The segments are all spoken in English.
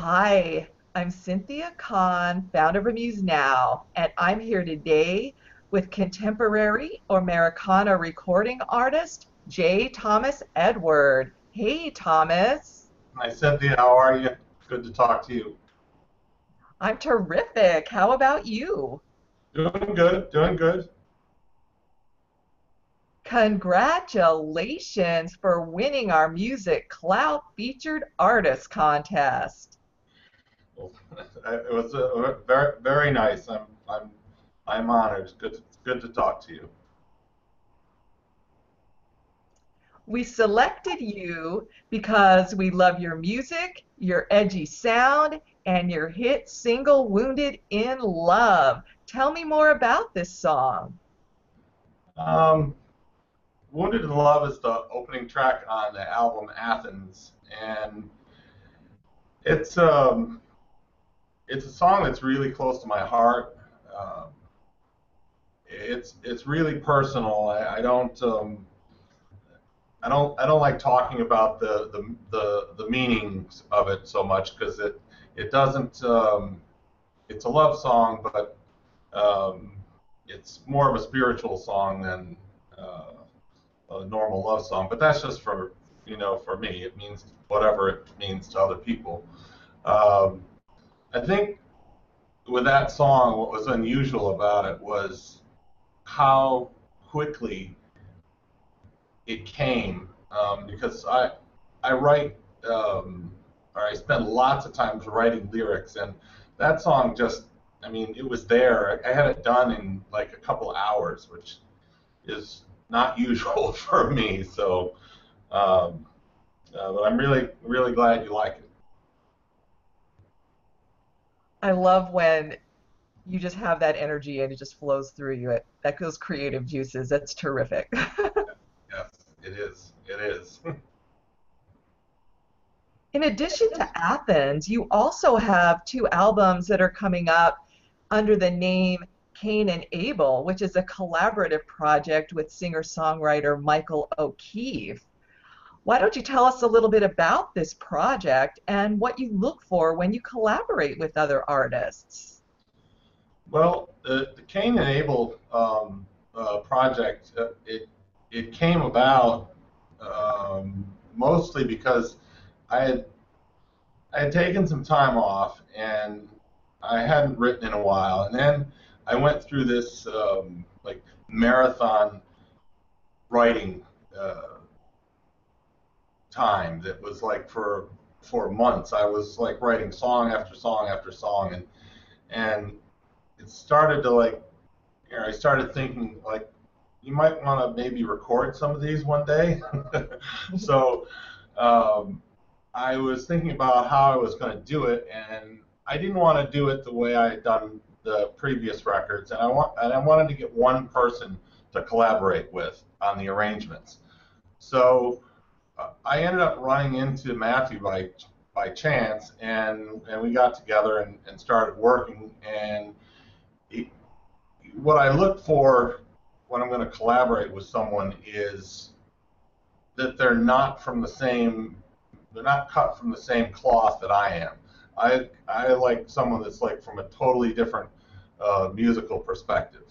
Hi, I'm Cynthia Kahn, founder of Amuse Now, and I'm here today with contemporary Americana recording artist J. Thomas Edward. Hey, Thomas. Hi, Cynthia. How are you? Good to talk to you. I'm terrific. How about you? Doing good. Doing good. Congratulations for winning our Music Cloud Featured Artist Contest. It was a, very, very nice. I'm, I'm, I'm honored. It's good, it's good to talk to you. We selected you because we love your music, your edgy sound, and your hit single Wounded in Love. Tell me more about this song. Um, Wounded in Love is the opening track on the album Athens, and it's um, it's a song that's really close to my heart. Um, it's it's really personal. I, I don't um, I don't I don't like talking about the the the, the meanings of it so much because it it doesn't um, it's a love song, but um, it's more of a spiritual song than uh, a normal love song. But that's just for you know for me. It means whatever it means to other people. Um, I think with that song, what was unusual about it was how quickly it came um, because I I write um, or I spend lots of times writing lyrics and that song just I mean it was there I, I had it done in like a couple hours which is not usual for me so um, uh, but I'm really really glad you like it. I love when you just have that energy and it just flows through you. It, that those creative juices. That's terrific. Yes, it is. It is. In addition to Athens, you also have two albums that are coming up under the name Cain and Abel, which is a collaborative project with singer-songwriter Michael O'Keefe. Why don't you tell us a little bit about this project and what you look for when you collaborate with other artists? Well, the, the and Abel um, uh, project, uh, it it came about um, mostly because I had I had taken some time off and I hadn't written in a while, and then I went through this um, like marathon writing uh, time that was like for for months. I was like writing song after song after song, and and it started to like you know I started thinking like you might want to maybe record some of these one day. so um, I was thinking about how I was going to do it, and I didn't want to do it the way I had done the previous records, and I want and I wanted to get one person to collaborate with on the arrangements. So I ended up running into Matthew by by chance, and and we got together and, and started working. And he, what I look for when I'm going to collaborate with someone is that they're not from the same, they're not cut from the same cloth that I am. I I like someone that's like from a totally different uh, musical perspective,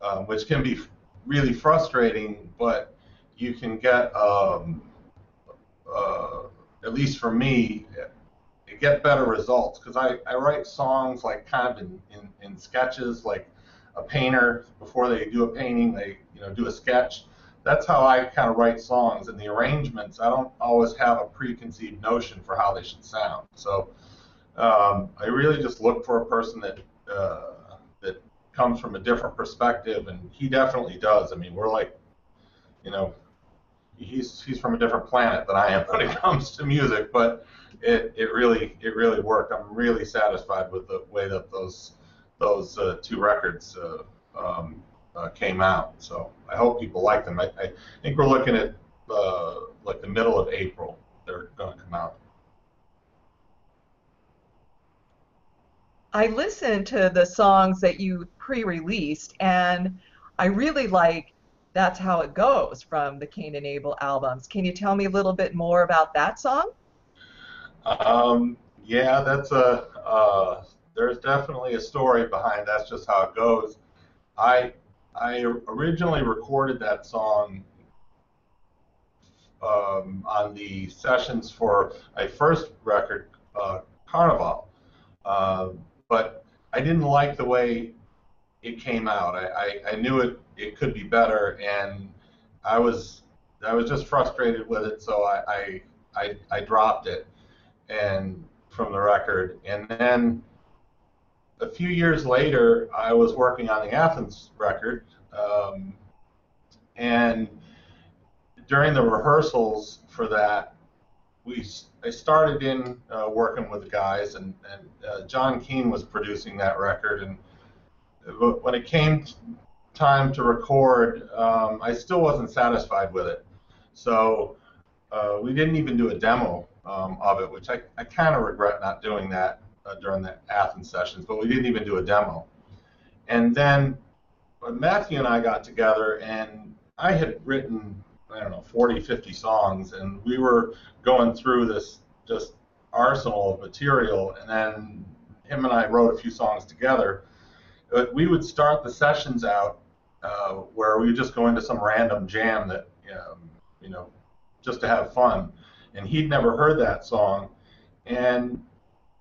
um, which can be really frustrating, but you can get um, at least for me it get better results because I, I write songs like kind of in, in, in sketches like a painter before they do a painting, they you know do a sketch. That's how I kind of write songs. And the arrangements, I don't always have a preconceived notion for how they should sound. So um, I really just look for a person that uh, that comes from a different perspective, and he definitely does. I mean, we're like, you know, he's he's from a different planet than I am when it comes to music, but it, it really it really worked. I'm really satisfied with the way that those those uh, two records uh, um, uh, came out. So I hope people like them. I, I think we're looking at uh, like the middle of April. They're going to come out. I listened to the songs that you pre-released, and I really like "That's How It Goes" from the Cain and Abel albums. Can you tell me a little bit more about that song? Um, Yeah, that's a. Uh, there's definitely a story behind. That's just how it goes. I I originally recorded that song um, on the sessions for a first record, uh, Carnival, uh, but I didn't like the way it came out. I, I, I knew it it could be better, and I was I was just frustrated with it, so I I, I, I dropped it and from the record, and then a few years later, I was working on the Athens record, um, and during the rehearsals for that, we I started in uh, working with the guys, and, and uh, John Keane was producing that record, and when it came time to record, um, I still wasn't satisfied with it. So uh, we didn't even do a demo um, of it, which I, I kind of regret not doing that uh, during the Athens sessions, but we didn't even do a demo. And then Matthew and I got together, and I had written, I don't know, 40, 50 songs, and we were going through this just arsenal of material, and then him and I wrote a few songs together. But we would start the sessions out uh, where we would just go into some random jam that, um, you know, just to have fun. And he'd never heard that song, and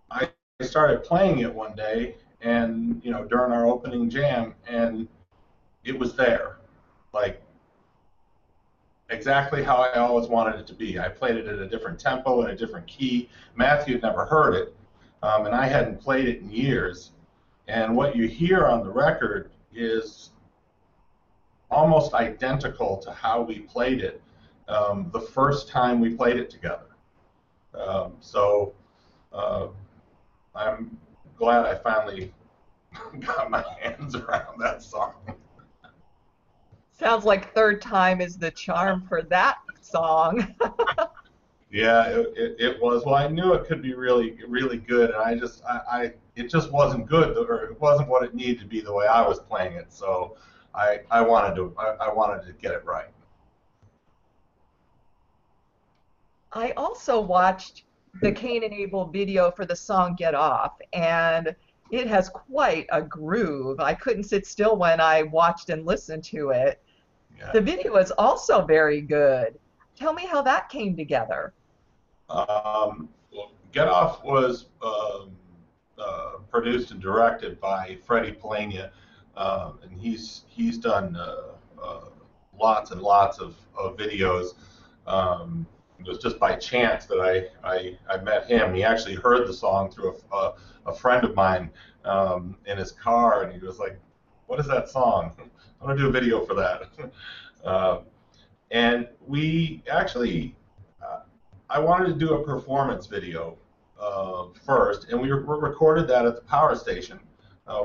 I started playing it one day, and you know, during our opening jam, and it was there, like exactly how I always wanted it to be. I played it at a different tempo and a different key. Matthew had never heard it, um, and I hadn't played it in years. And what you hear on the record is almost identical to how we played it um, the first time we played it together. Um, so uh, I'm glad I finally got my hands around that song. Sounds like third time is the charm for that song. yeah, it, it, it, was. Well, I knew it could be really, really good, and I just, I, I, it just wasn't good, or it wasn't what it needed to be the way I was playing it. So, I, I wanted to, I, I wanted to get it right. I also watched the Cain and Abel video for the song Get Off, and it has quite a groove. I couldn't sit still when I watched and listened to it. Yeah. The video is also very good. Tell me how that came together. Um, well, Get Off was um, uh, produced and directed by Freddie Polania, um, and he's he's done uh, uh, lots and lots of, of videos. Um, it was just by chance that I, I, I met him. He actually heard the song through a, a, a friend of mine um, in his car, and he was like, "What is that song? I want to do a video for that." uh, and we actually, uh, I wanted to do a performance video uh, first, and we, re- recorded that at the power station,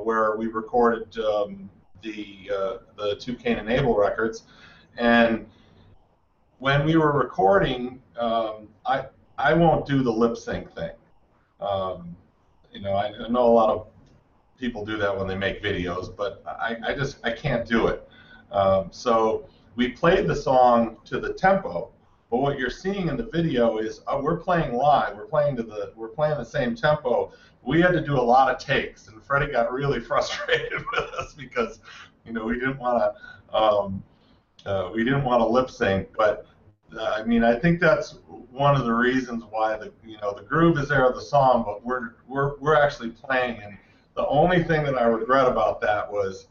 where we recorded um, the uh, the two Cain and Abel records, and when we were recording, um, I I won't do the lip sync thing. Um, you know, I, I, know a lot of people do that when they make videos, but I, I just I can't do it. Um, so we played the song to the tempo, but what you're seeing in the video is uh, we're playing live. We're playing to the we're playing the same tempo. We had to do a lot of takes, and Freddie got really frustrated with us because you know we didn't want to. Um, uh, we didn't want to lip sync, but uh, I mean, I think that's one of the reasons why the you know the groove is there of the song, but we're we're we're actually playing, and the only thing that I regret about that was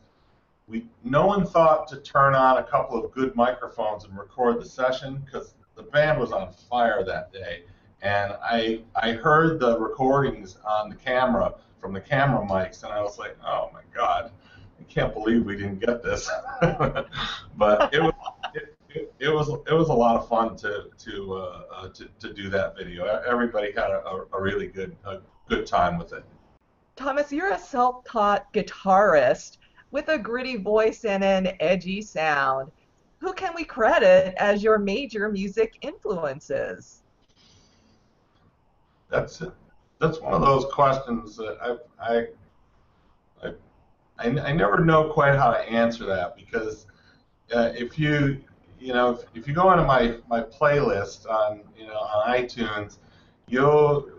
we no one thought to turn on a couple of good microphones and record the session because the band was on fire that day, and I I heard the recordings on the camera from the camera mics, and I was like, oh my god. I can't believe we didn't get this. but it was it, it, was it was a lot of fun to to uh, uh, to, to do that video. Everybody had a, a really good a good time with it. Thomas, you're a self-taught guitarist with a gritty voice and an edgy sound. Who can we credit as your major music influences? That's that's one of those questions that I I I, I never know quite how to answer that because uh, if you you know if, if you go into my, my playlist on you know on iTunes, you'll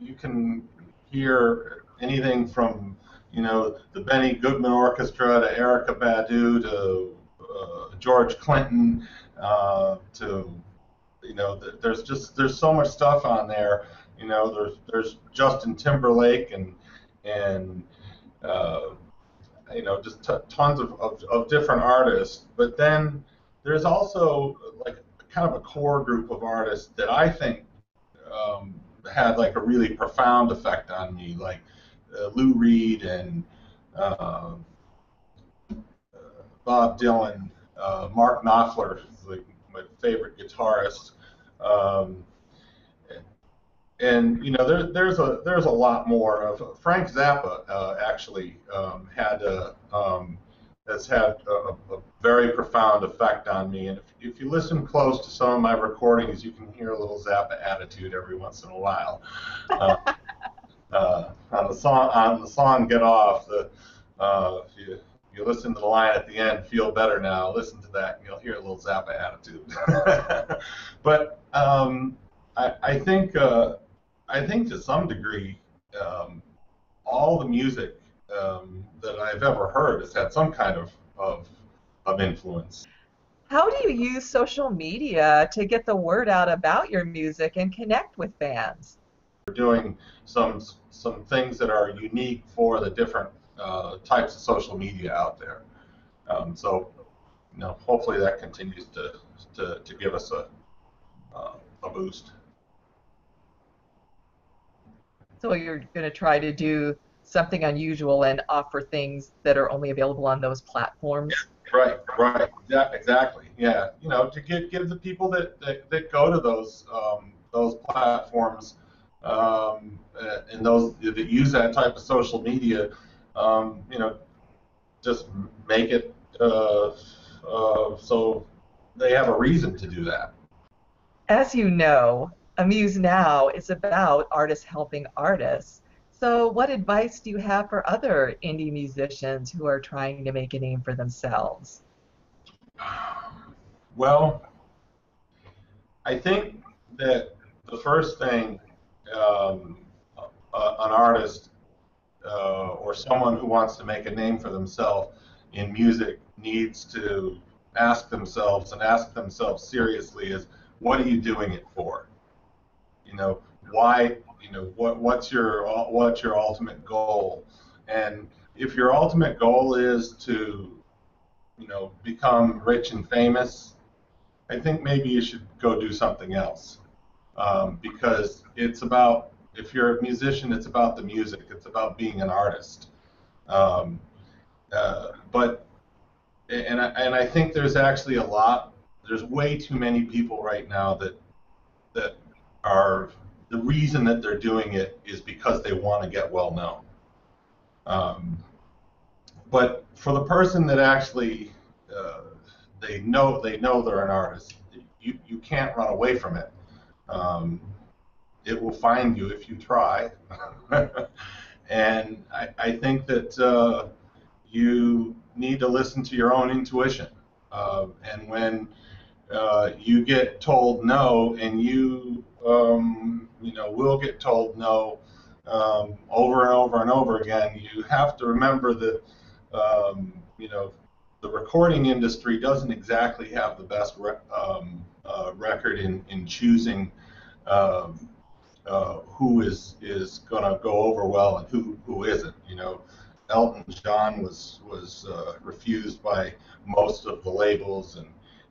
you can hear anything from you know the Benny Goodman Orchestra to Erykah Badu to uh, George Clinton uh, to you know there's just there's so much stuff on there. You know there's there's Justin Timberlake and and uh, you know just t- tons of, of, of different artists. But then there's also like kind of a core group of artists that I think um, had like a really profound effect on me, like uh, Lou Reed and uh, Bob Dylan, uh, Mark Knopfler, like my favorite guitarist. Um, and you know there, there's a there's a lot more of Frank Zappa uh, actually um, had a um, has had a, a, very profound effect on me and if, if you listen close to some of my recordings you can hear a little Zappa attitude every once in a while uh, uh, on the song on the song Get Off the uh, if you you listen to the line at the end, feel better now. Listen to that, and you'll hear a little Zappa attitude. but um, I, I, think uh, I think to some degree, um, all the music um, that I've ever heard has had some kind of, of, of influence. How do you use social media to get the word out about your music and connect with fans? We're doing some some things that are unique for the different uh, types of social media out there. Um, so, you know, hopefully that continues to to, to give us a uh, a boost. So you're going to try to do something unusual and offer things that are only available on those platforms. Yeah, right, right, yeah, exactly. Yeah, you know, to give give the people that that, that go to those um, those platforms um, and those that use that type of social media, um, you know, just make it uh, uh, so they have a reason to do that. As you know, Amuse Now is about artists helping artists. So, what advice do you have for other indie musicians who are trying to make a name for themselves? Well, I think that the first thing um, uh, an artist uh, or someone who wants to make a name for themselves in music needs to ask themselves and ask themselves seriously is what are you doing it for? You know why you know what what's your what's your ultimate goal? And if your ultimate goal is to you know become rich and famous i think maybe you should go do something else. Um, because it's about if you're a musician it's about the music. It's about being an artist. Um, uh, but and I, and I think there's actually a lot there's way too many people right now that that are the reason that they're doing it is because they want to get well known. Um, but for the person that actually uh, they know they know they're an artist, you you can't run away from it. Um, it will find you if you try. and I, I think that uh, you need to listen to your own intuition. Uh, and when uh, you get told no and you um, you know will get told no um, over and over and over again. You have to remember that um, you know the recording industry doesn't exactly have the best re- um, uh, record in, in choosing um, uh, who is is going to go over well and who who isn't you know. Elton John was was uh, refused by most of the labels and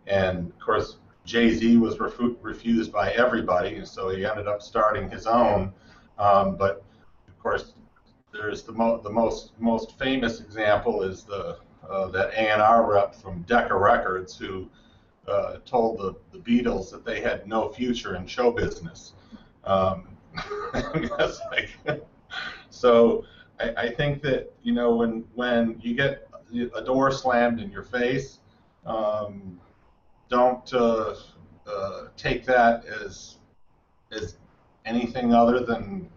and of course, Jay Z was refu- refused by everybody, and so he ended up starting his own. Um, but of course, there's the, mo- the most most famous example is the uh, that A&R rep from Decca Records who uh, told the, the Beatles that they had no future in show business. Um, like, so I, I think that you know when when you get a door slammed in your face, um, don't uh, uh, take that as as anything other than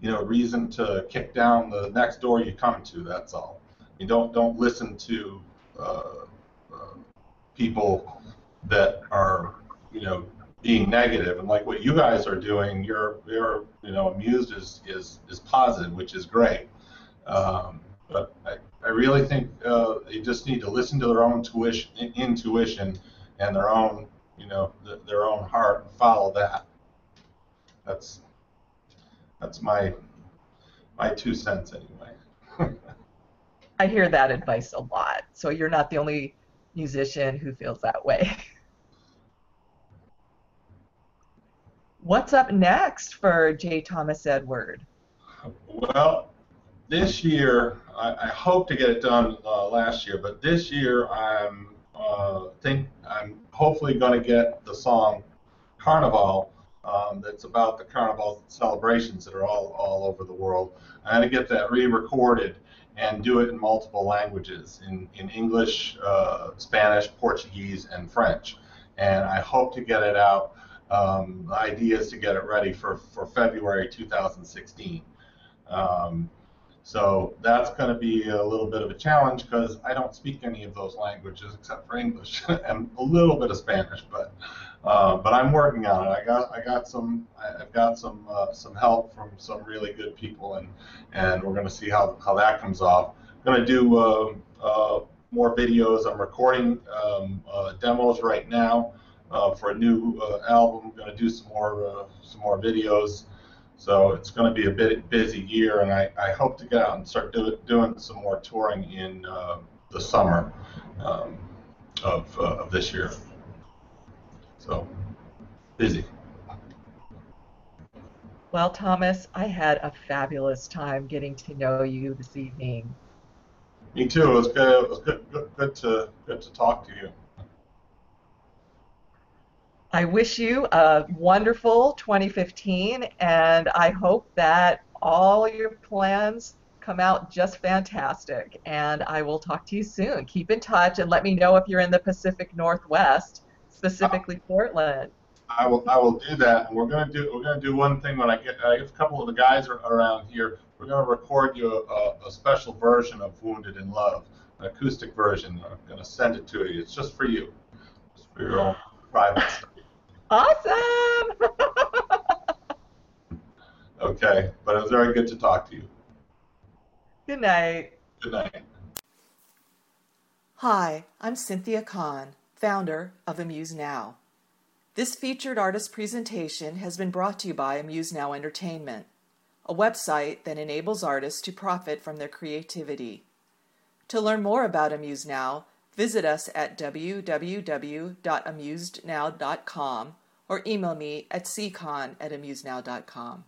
you know reason to kick down the next door you come to. That's all. You don't don't listen to uh, uh people that are you know being negative. And like what you guys are doing, you're you're you know amused is is is positive, which is great. Um, but I, I really think uh, they just need to listen to their own tuition, intuition and their own you know th- their own heart and follow that. That's that's my my two cents anyway. I hear that advice a lot. So you're not the only musician who feels that way. What's up next for J. Thomas Edward? Well, this year I, I hope to get it done uh, last year, but this year I'm uh, think I'm hopefully going to get the song Carnival um, that's about the Carnival celebrations that are all, all over the world. I'm going to get that re-recorded and do it in multiple languages, in, in English, uh, Spanish, Portuguese, and French. And I hope to get it out. Um, the idea is to get it ready for, for February 2016. Um, so that's going to be a little bit of a challenge because I don't speak any of those languages except for English and a little bit of Spanish. But uh, but I'm working on it. I got I got some I've got some uh, some help from some really good people and and we're going to see how how that comes off. I'm going to do uh, uh, more videos. I'm recording um, uh, demos right now uh, for a new album. I'm going to do some more some more videos. So it's going to be a bit busy year, and I, I hope to get out and start do, doing some more touring in uh, the summer um, of, uh, of this year. So busy. Well, Thomas, I had a fabulous time getting to know you this evening. Me too. It was good. It was good, good, good to good to talk to you. I wish you a wonderful 2015, and I hope that all your plans come out just fantastic. And I will talk to you soon. Keep in touch and let me know if you're in the Pacific Northwest, specifically Portland. I will. I will do that. And we're gonna do. We're gonna do one thing when I get. I get a couple of the guys are around here. We're gonna record you a, a special version of "Wounded in Love," an acoustic version. I'm gonna send it to you. It's just for you, just for your own private stuff. Awesome! okay, but it was very good to talk to you. Good night. Good night. Hi, I'm Cynthia Kahn, founder of Amuse Now. This featured artist presentation has been brought to you by Amuse Now Entertainment, a website that enables artists to profit from their creativity. To learn more about Amuse Now, Visit us at www.amusenow.com or email me at ccon at amusenow.com.